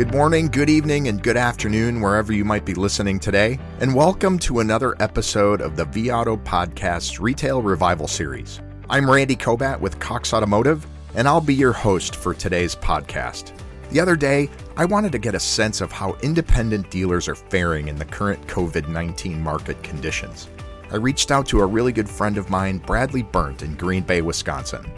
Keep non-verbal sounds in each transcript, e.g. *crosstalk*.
Good morning, good evening, and good afternoon, wherever you might be listening today, and welcome to another episode of the vAuto Podcast Retail Revival Series. I'm Randy Kobat with Cox Automotive, and I'll be your host for today's podcast. The other day, I wanted to get a sense of how independent dealers are faring in the current COVID 19 market conditions. I reached out to a really good friend of mine, Bradley Berndt, in Green Bay, Wisconsin.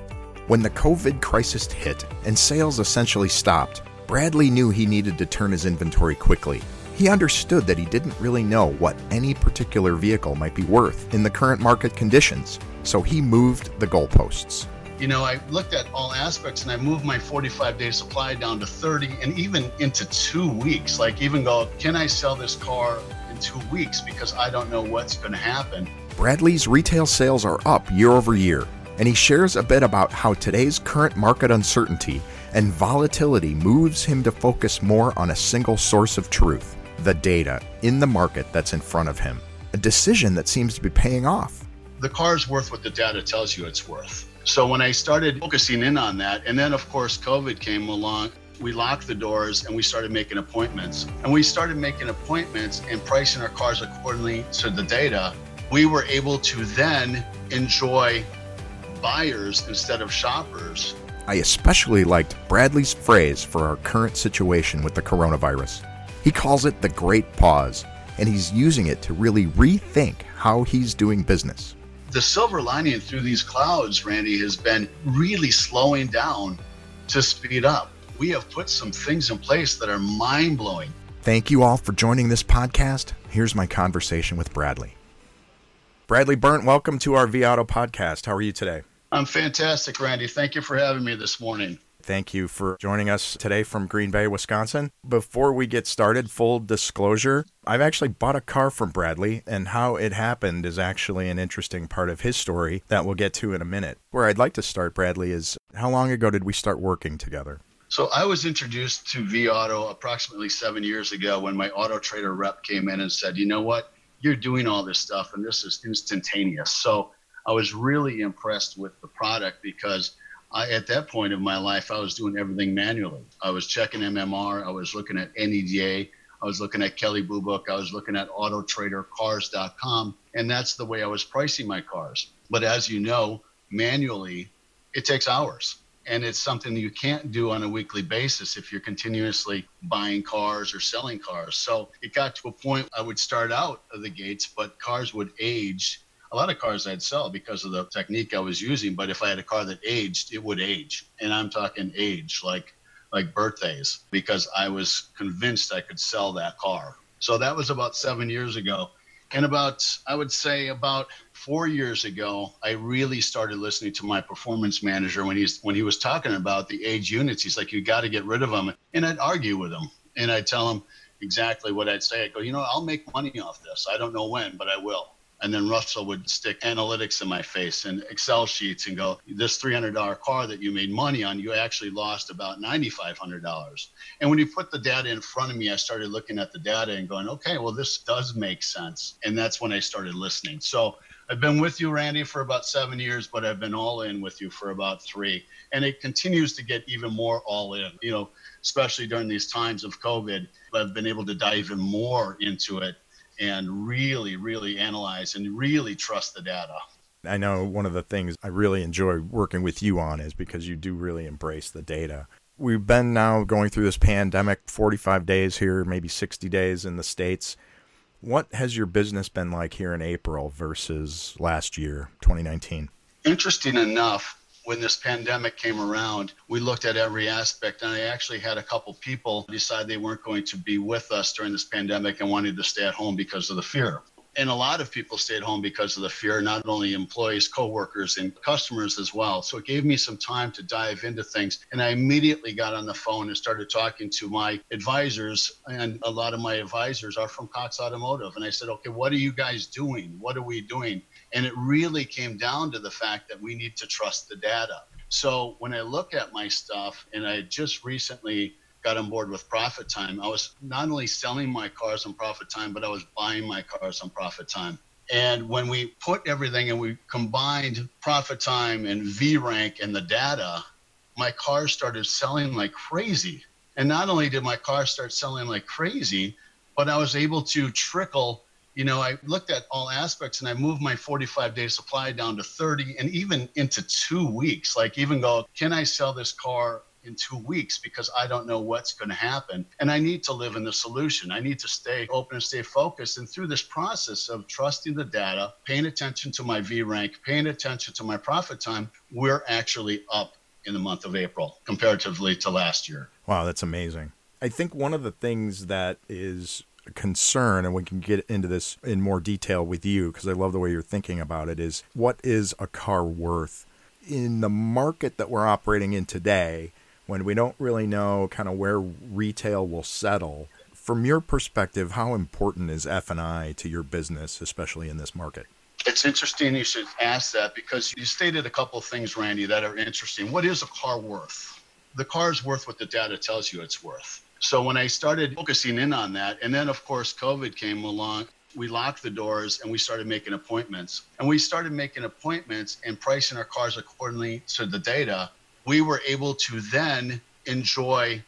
When the COVID crisis hit and sales essentially stopped, Bradley knew he needed to turn his inventory quickly. He understood that he didn't really know what any particular vehicle might be worth in the current market conditions, so he moved the goalposts. You know, I looked at all aspects and I moved my 45 day supply down to 30 and even into two weeks. Like, even go, can I sell this car in two weeks because I don't know what's going to happen? Bradley's retail sales are up year over year, and he shares a bit about how today's current market uncertainty and volatility moves him to focus more on a single source of truth the data in the market that's in front of him. A decision that seems to be paying off. The car is worth what the data tells you it's worth. So when I started focusing in on that, and then of course COVID came along, we locked the doors and we started making appointments. And we started making appointments and pricing our cars accordingly to the data. We were able to then enjoy buyers instead of shoppers I especially liked Bradley's phrase for our current situation with the coronavirus. He calls it the great pause, and he's using it to really rethink how he's doing business. The silver lining through these clouds, Randy, has been really slowing down to speed up. We have put some things in place that are mind blowing. Thank you all for joining this podcast. Here's my conversation with Bradley. Bradley Berndt, welcome to our vAuto podcast. How are you today? I'm fantastic, Randy. Thank you for having me this morning. Thank you for joining us today from Green Bay, Wisconsin. Before we get started, full disclosure, I've actually bought a car from Bradley, and how it happened is actually an interesting part of his story that we'll get to in a minute. Where I'd like to start, Bradley, is how long ago did we start working together? So I was introduced to vAuto approximately seven years ago when my Auto Trader rep came in and said, you know what, you're doing all this stuff, and this is instantaneous. So I was really impressed with the product because I, at that point of my life, I was doing everything manually. I was checking MMR, I was looking at NADA, I was looking at Kelley Blue Book, I was looking at AutoTraderCars.com, and that's the way I was pricing my cars. But as you know, manually, it takes hours. And it's something you can't do on a weekly basis if you're continuously buying cars or selling cars. So it got to a point I would start out of the gates, but cars would age a lot of cars I'd sell because of the technique I was using. But if I had a car that aged, it would age. And I'm talking age, like like birthdays, because I was convinced I could sell that car. So that was about seven years ago. And about, I would say, about four years ago, I really started listening to my performance manager when he's when he was talking about the age units. He's like, "You got to get rid of them," and I'd argue with him, and I'd tell him exactly what I'd say. I go, "You know, I'll make money off this. I don't know when, but I will." And then Russell would stick analytics in my face and Excel sheets and go, this $300 car that you made money on, you actually lost about $9,500. And when you put the data in front of me, I started looking at the data and going, okay, well, this does make sense. And that's when I started listening. So I've been with you, Randy, for about seven years, but I've been all in with you for about three. And it continues to get even more all in, you know, especially during these times of COVID. I've been able to dive even more into it and really, really analyze and really trust the data. I know one of the things I really enjoy working with you on is because you do really embrace the data. We've been now going through this pandemic 45 days here, maybe 60 days in the States. What has your business been like here in April versus last year, 2019? Interesting enough, when this pandemic came around, we looked at every aspect, and I actually had a couple people decide they weren't going to be with us during this pandemic and wanted to stay at home because of the fear. And a lot of people stayed home because of the fear, not only employees, coworkers, and customers as well. So it gave me some time to dive into things. And I immediately got on the phone and started talking to my advisors. And a lot of my advisors are from Cox Automotive. And I said, okay, what are you guys doing? What are we doing? And it really came down to the fact that we need to trust the data. So when I look at my stuff, and I just recently got on board with Profit Time, I was not only selling my cars on Profit Time, but I was buying my cars on Profit Time. And when we put everything and we combined Profit Time and VRank and the data, my cars started selling like crazy. And not only did my car start selling like crazy, but I was able to trickle. You know, I looked at all aspects and I moved my 45 day supply down to 30 and even into two weeks. Like, even go, can I sell this car in two weeks because I don't know what's going to happen. And I need to live in the solution. I need to stay open and stay focused. And through this process of trusting the data, paying attention to my V rank, paying attention to my profit time, we're actually up in the month of April comparatively to last year. Wow, that's amazing. I think one of the things that is concern, and we can get into this in more detail with you because I love the way you're thinking about it, is what is a car worth? In the market that we're operating in today, when we don't really know kind of where retail will settle, from your perspective, how important is F&I to your business, especially in this market? It's interesting you should ask that because you stated a couple of things, Randy, that are interesting. What is a car worth? The car is worth what the data tells you it's worth. So when I started focusing in on that, and then of course COVID came along, we locked the doors and we started making appointments. And we started making appointments and pricing our cars accordingly to the data. We were able to then enjoy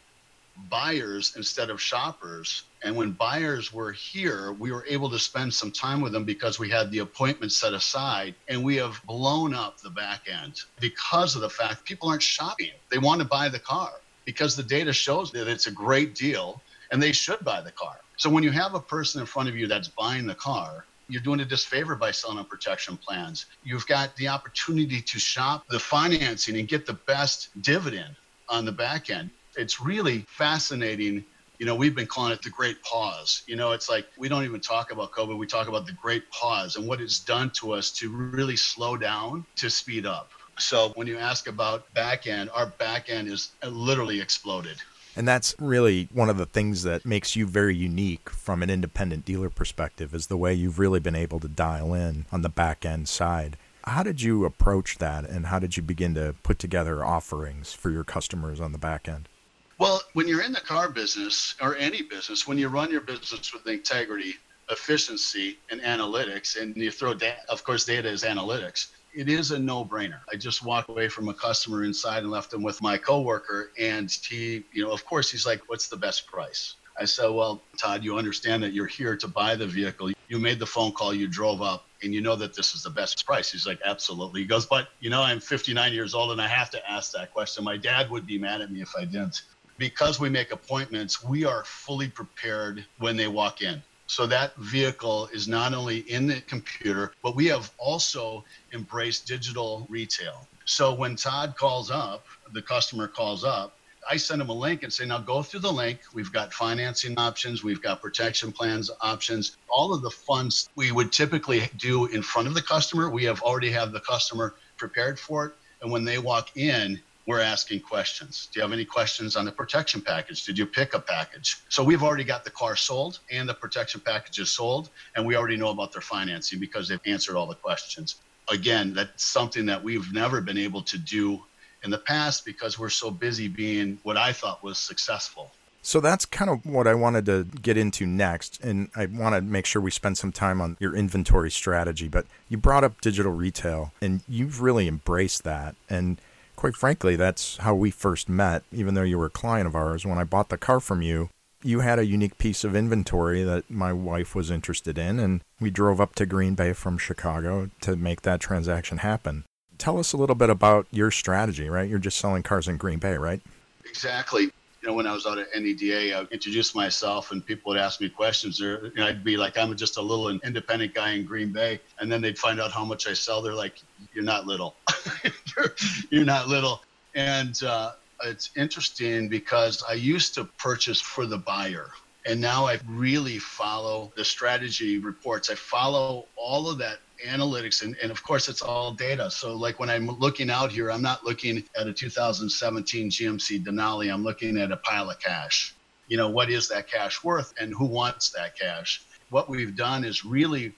buyers instead of shoppers. And when buyers were here, we were able to spend some time with them because we had the appointment set aside and we have blown up the back end because of the fact people aren't shopping. They want to buy the car because the data shows that it's a great deal and they should buy the car. So when you have a person in front of you that's buying the car, you're doing a disfavor by selling on protection plans. You've got the opportunity to shop the financing and get the best dividend on the back end it's really fascinating. You know, we've been calling it the great pause. You know, it's like we don't even talk about COVID, we talk about the great pause and what it's done to us to really slow down to speed up. So when you ask about back end, our back end is literally exploded. And that's really one of the things that makes you very unique from an independent dealer perspective is the way you've really been able to dial in on the back end side. How did you approach that and how did you begin to put together offerings for your customers on the back end? Well, when you're in the car business or any business, when you run your business with integrity, efficiency, and analytics, and you throw, da- of course, data is analytics, it is a no-brainer. I just walked away from a customer inside and left him with my coworker, and he, you know, of course, he's like, "What's the best price?" I said, Well, Todd, you understand that you're here to buy the vehicle. You made the phone call, you drove up, and you know that this is the best price. He's like, Absolutely. He goes, But, you know, I'm 59 years old and I have to ask that question. My dad would be mad at me if I didn't because we make appointments, we are fully prepared when they walk in. So that vehicle is not only in the computer, but we have also embraced digital retail. So when Todd calls up, the customer calls up, I send him a link and say, now go through the link. We've got financing options, we've got protection plans options, all of the funds we would typically do in front of the customer. We have already have the customer prepared for it. And when they walk in, we're asking questions. Do you have any questions on the protection package? Did you pick a package? So we've already got the car sold and the protection package is sold, and we already know about their financing because they've answered all the questions. Again, that's something that we've never been able to do in the past because we're so busy being what I thought was successful. So that's kind of what I wanted to get into next. And I want to make sure we spend some time on your inventory strategy. But you brought up digital retail and you've really embraced that. And quite frankly, that's how we first met, even though you were a client of ours. When I bought the car from you, you had a unique piece of inventory that my wife was interested in, and we drove up to Green Bay from Chicago to make that transaction happen. Tell us a little bit about your strategy, right? You're just selling cars in Green Bay, right? Exactly you know, when I was out at NADA, I introduced myself and people would ask me questions. Or you know, I'd be like, I'm just a little independent guy in Green Bay. And then they'd find out how much I sell. They're like, you're not little. *laughs* you're, you're, not little. And uh, it's interesting because I used to purchase for the buyer. And now I really follow the strategy reports. I follow all of that analytics and, and of course it's all data. So like when i'm looking out here i'm not looking at a 2017 gmc denali. I'm looking at a pile of cash. You know what is that cash worth and who wants that cash? What we've done is really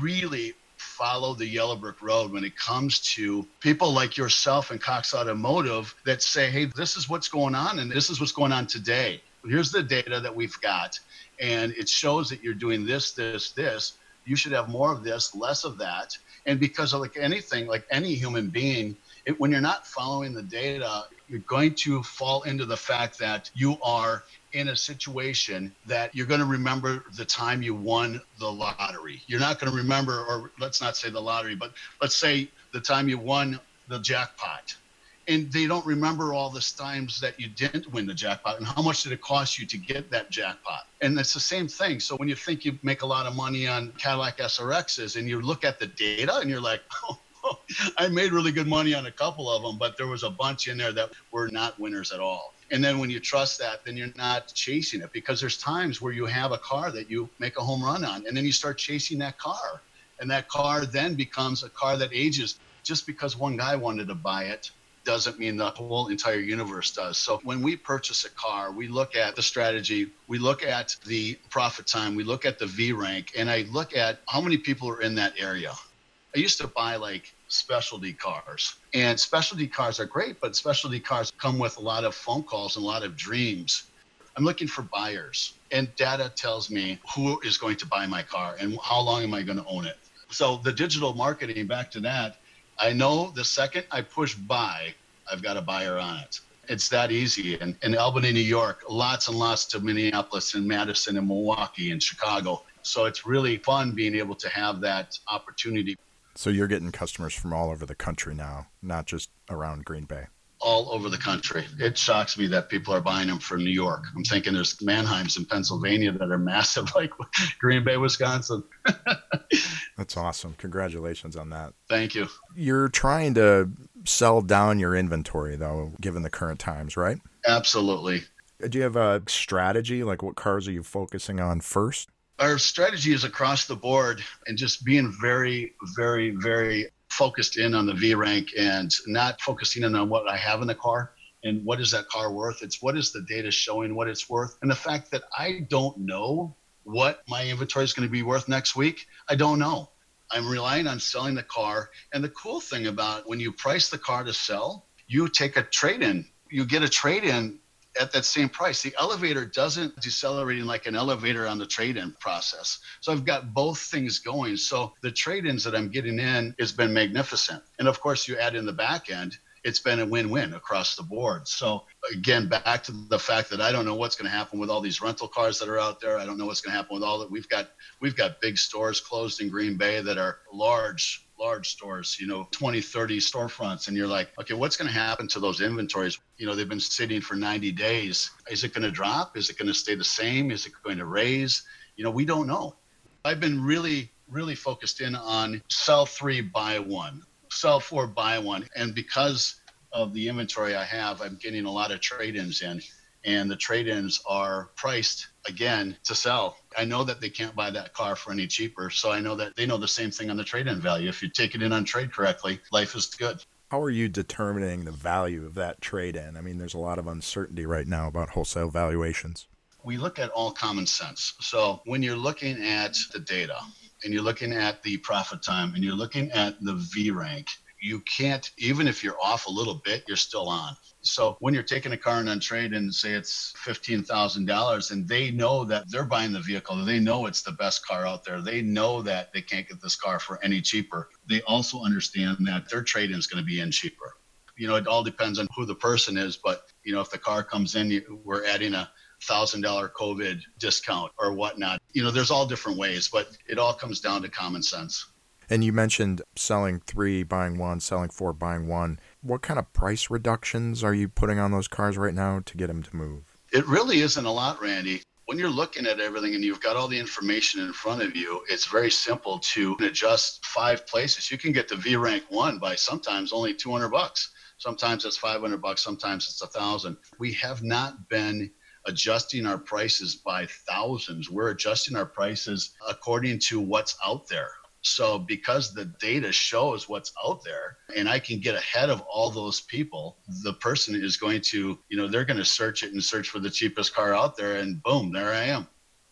really follow the yellow brick road when it comes to people like yourself and cox automotive that say hey this is what's going on and this is what's going on today here's the data that we've got and it shows that you're doing this this this you should have more of this, less of that. And because of like anything, like any human being, it, when you're not following the data, you're going to fall into the fact that you are in a situation that you're going to remember the time you won the lottery. You're not going to remember, or let's not say the lottery, but let's say the time you won the jackpot. And they don't remember all the times that you didn't win the jackpot and how much did it cost you to get that jackpot. And it's the same thing. So when you think you make a lot of money on Cadillac SRXs and you look at the data and you're like, *laughs* oh, I made really good money on a couple of them, but there was a bunch in there that were not winners at all. And then when you trust that, then you're not chasing it because there's times where you have a car that you make a home run on and then you start chasing that car. And that car then becomes a car that ages just because one guy wanted to buy it doesn't mean the whole entire universe does. So when we purchase a car, we look at the strategy, we look at the profit time, we look at the V rank, and I look at how many people are in that area. I used to buy like specialty cars, and specialty cars are great, but specialty cars come with a lot of phone calls and a lot of dreams. I'm looking for buyers, and data tells me who is going to buy my car and how long am I going to own it. So the digital marketing, back to that, I know the second I push buy, I've got a buyer on it. It's that easy. And in Albany, New York, lots and lots to Minneapolis and Madison and Milwaukee and Chicago. So it's really fun being able to have that opportunity. So you're getting customers from all over the country now, not just around Green Bay all over the country. It shocks me that people are buying them from New York. I'm thinking there's Manheims in Pennsylvania that are massive, *laughs* like Green Bay, Wisconsin. *laughs* That's awesome. Congratulations on that. Thank you. You're trying to sell down your inventory, though, given the current times, right? Absolutely. Do you have a strategy? Like, what cars are you focusing on first? Our strategy is across the board and just being very, very, very focused in on the V rank and not focusing in on what I have in the car and what is that car worth. It's what is the data showing what it's worth. And the fact that I don't know what my inventory is going to be worth next week, I don't know. I'm relying on selling the car. And the cool thing about when you price the car to sell, you take a trade in. You get a trade in at that same price. The elevator doesn't decelerating like an elevator on the trade-in process. So I've got both things going. So the trade-ins that I'm getting in has been magnificent. And of course, you add in the back end, it's been a win-win across the board. So again, back to the fact that I don't know what's going to happen with all these rental cars that are out there. I don't know what's going to happen with all that. We've got we've got big stores closed in Green Bay that are large large stores, you know, 20, 30 storefronts. And you're like, okay, what's going to happen to those inventories? You know, they've been sitting for 90 days. Is it going to drop? Is it going to stay the same? Is it going to raise? You know, we don't know. I've been really, really focused in on sell three, buy one, sell four, buy one. And because of the inventory I have, I'm getting a lot of trade ins in and the trade-ins are priced again to sell. I know that they can't buy that car for any cheaper, so I know that they know the same thing on the trade-in value. If you take it in on trade correctly, life is good. How are you determining the value of that trade-in? I mean, there's a lot of uncertainty right now about wholesale valuations. We look at all common sense. So when you're looking at the data and you're looking at the profit time and you're looking at the V rank, you can't even if you're off a little bit, you're still on. So when you're taking a car in on trade and say it's fifteen thousand dollars, and they know that they're buying the vehicle, they know it's the best car out there. They know that they can't get this car for any cheaper. They also understand that their trade in is going to be in cheaper. You know, it all depends on who the person is, but you know, if the car comes in, we're adding a thousand dollar COVID discount or whatnot. You know, there's all different ways, but it all comes down to common sense. And you mentioned selling three, buying one, selling four, buying one. What kind of price reductions are you putting on those cars right now to get them to move? It really isn't a lot, Randy. When you're looking at everything and you've got all the information in front of you, it's very simple to adjust five places. You can get the V rank one by sometimes only 200 bucks. Sometimes it's 500 bucks. Sometimes it's a thousand. We have not been adjusting our prices by thousands. We're adjusting our prices according to what's out there. So because the data shows what's out there and I can get ahead of all those people, the person is going to, you know, they're going to search it and search for the cheapest car out there and boom, there I am.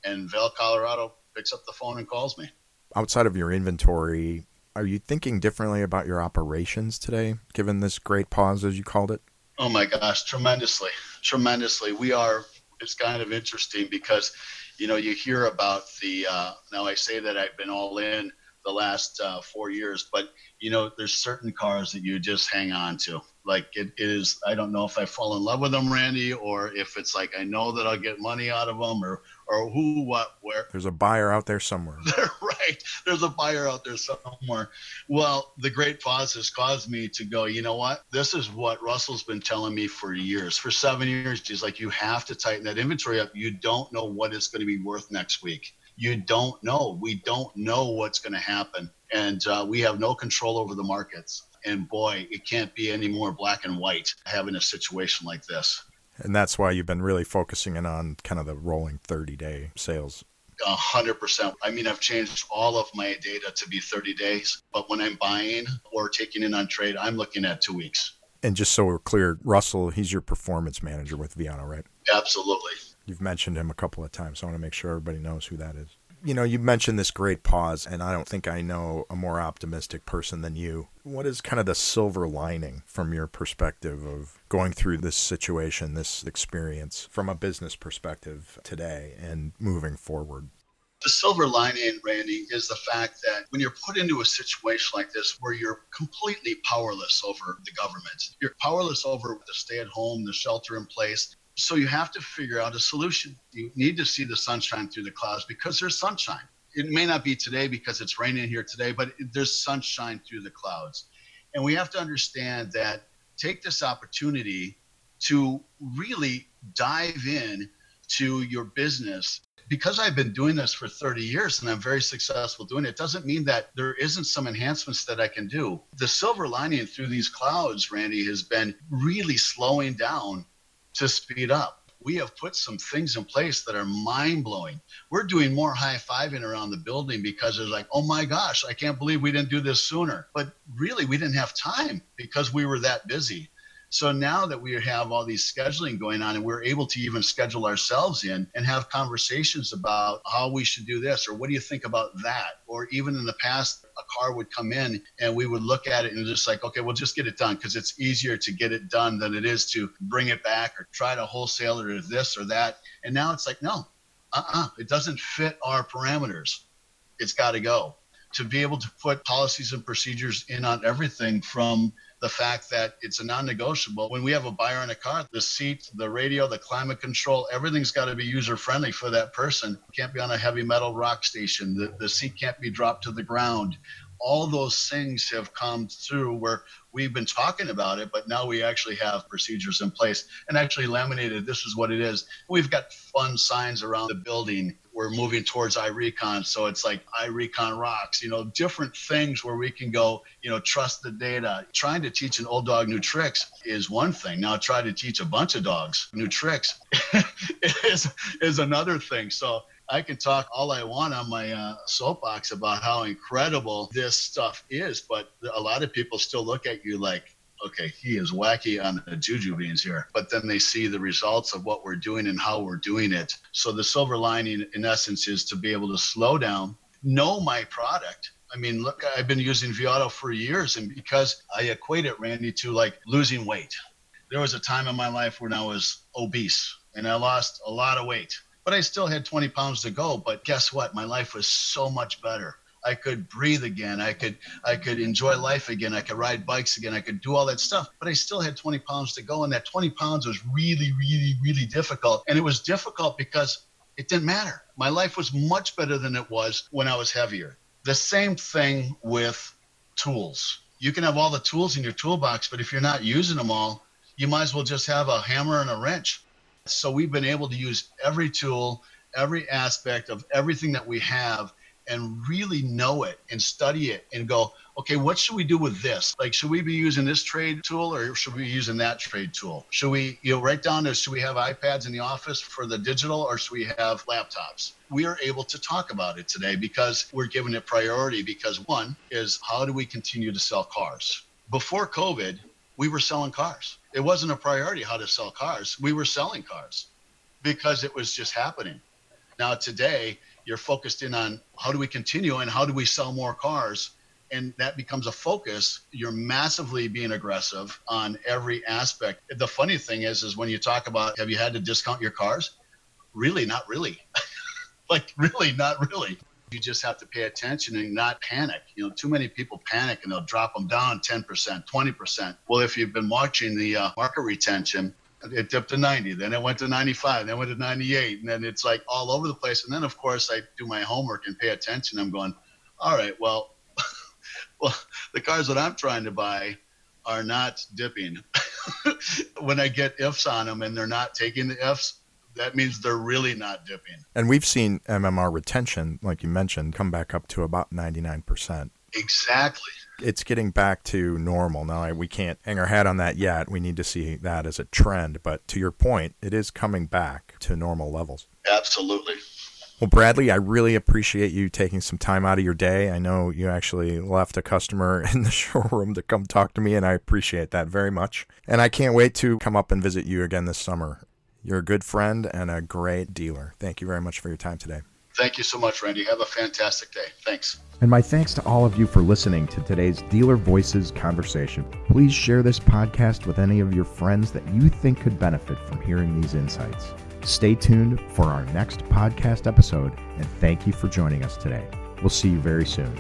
And Vail, Colorado picks up the phone and calls me. Outside of your inventory, are you thinking differently about your operations today, given this great pause, as you called it? Oh my gosh, tremendously, tremendously. We are, it's kind of interesting because, you know, you hear about the, uh, now I say that I've been all in the last uh, four years. But you know, there's certain cars that you just hang on to. Like it is, I don't know if I fall in love with them, Randy, or if it's like I know that I'll get money out of them, or or who, what, where. There's a buyer out there somewhere. *laughs* right. There's a buyer out there somewhere. Well, the great pause has caused me to go, you know what? This is what Russell's been telling me for years. For seven years, he's like, you have to tighten that inventory up. You don't know what it's going to be worth next week. You don't know. We don't know what's going to happen. And uh, we have no control over the markets. And boy, it can't be any more black and white having a situation like this. And that's why you've been really focusing in on kind of the rolling 30 day sales. A hundred percent. I mean, I've changed all of my data to be 30 days, but when I'm buying or taking in on trade, I'm looking at two weeks. And just so we're clear, Russell, he's your performance manager with vAuto, right? Absolutely. You've mentioned him a couple of times, so I want to make sure everybody knows who that is you know, you mentioned this great pause, and I don't think I know a more optimistic person than you. What is kind of the silver lining from your perspective of going through this situation, this experience from a business perspective today and moving forward? The silver lining, Randy, is the fact that when you're put into a situation like this where you're completely powerless over the government, you're powerless over the stay at home, the shelter in place, so you have to figure out a solution. You need to see the sunshine through the clouds because there's sunshine. It may not be today because it's raining here today, but there's sunshine through the clouds. And we have to understand that take this opportunity to really dive in to your business because I've been doing this for 30 years and I'm very successful doing it, doesn't mean that there isn't some enhancements that I can do. The silver lining through these clouds, Randy, has been really slowing down to speed up. We have put some things in place that are mind blowing. We're doing more high fiving around the building because it's like, oh my gosh, I can't believe we didn't do this sooner. But really, we didn't have time because we were that busy. So now that we have all these scheduling going on and we're able to even schedule ourselves in and have conversations about how we should do this or what do you think about that? Or even in the past, a car would come in and we would look at it and just like, okay, we'll just get it done because it's easier to get it done than it is to bring it back or try to wholesale it or this or that. And now it's like, no, uh uh-uh, uh it doesn't fit our parameters. It's got to go. To be able to put policies and procedures in on everything from the fact that it's a non-negotiable. When we have a buyer in a car, the seat, the radio, the climate control, everything's got to be user friendly for that person. Can't be on a heavy metal rock station. The, the seat can't be dropped to the ground. All those things have come through where we've been talking about it, but now we actually have procedures in place and actually laminated. This is what it is. We've got fun signs around the building we're moving towards iRecon. So it's like iRecon rocks, you know, different things where we can go, you know, trust the data. Trying to teach an old dog new tricks is one thing. Now try to teach a bunch of dogs new tricks *laughs* is, is another thing. So I can talk all I want on my uh, soapbox about how incredible this stuff is, but a lot of people still look at you like, okay, he is wacky on the juju beans here. But then they see the results of what we're doing and how we're doing it. So the silver lining, in essence, is to be able to slow down, know my product. I mean, look, I've been using vAuto for years, and because I equate it, Randy, to like losing weight. There was a time in my life when I was obese and I lost a lot of weight, but I still had 20 pounds to go. But guess what? My life was so much better. I could breathe again. I could I could enjoy life again. I could ride bikes again. I could do all that stuff. But I still had 20 pounds to go, and that 20 pounds was really, really, really difficult. And it was difficult because it didn't matter. My life was much better than it was when I was heavier. The same thing with tools. You can have all the tools in your toolbox, but if you're not using them all, you might as well just have a hammer and a wrench. So we've been able to use every tool, every aspect of everything that we have and really know it and study it and go, okay, what should we do with this? Like, should we be using this trade tool or should we be using that trade tool? Should we, you know, write down to, should we have iPads in the office for the digital or should we have laptops? We are able to talk about it today because we're giving it priority because one is how do we continue to sell cars? Before COVID, we were selling cars. It wasn't a priority how to sell cars. We were selling cars because it was just happening. Now, today, you're focused in on how do we continue and how do we sell more cars and that becomes a focus. You're massively being aggressive on every aspect. The funny thing is is when you talk about have you had to discount your cars? Really not really. *laughs* Like really not really You just have to pay attention and not panic. You know, too many people panic and they'll drop them down 10%, 20%. Well, if you've been watching the uh, market retention, it dipped to 90, then it went to 95, then it went to 98, and then it's like all over the place. And then, of course, I do my homework and pay attention. I'm going, all right, well, *laughs* well, the cars that I'm trying to buy are not dipping. *laughs* when I get ifs on them and they're not taking the ifs, that means they're really not dipping. And we've seen MMR retention, like you mentioned, come back up to about 99%. Exactly. It's getting back to normal. Now, we can't hang our hat on that yet. We need to see that as a trend. But to your point, it is coming back to normal levels. Absolutely. Well, Bradley, I really appreciate you taking some time out of your day. I know you actually left a customer *laughs* in the showroom to come talk to me, and I appreciate that very much. And I can't wait to come up and visit you again this summer. You're a good friend and a great dealer. Thank you very much for your time today. Thank you so much, Randy. Have a fantastic day. Thanks. And my thanks to all of you for listening to today's Dealer Voices conversation. Please share this podcast with any of your friends that you think could benefit from hearing these insights. Stay tuned for our next podcast episode, and thank you for joining us today. We'll see you very soon.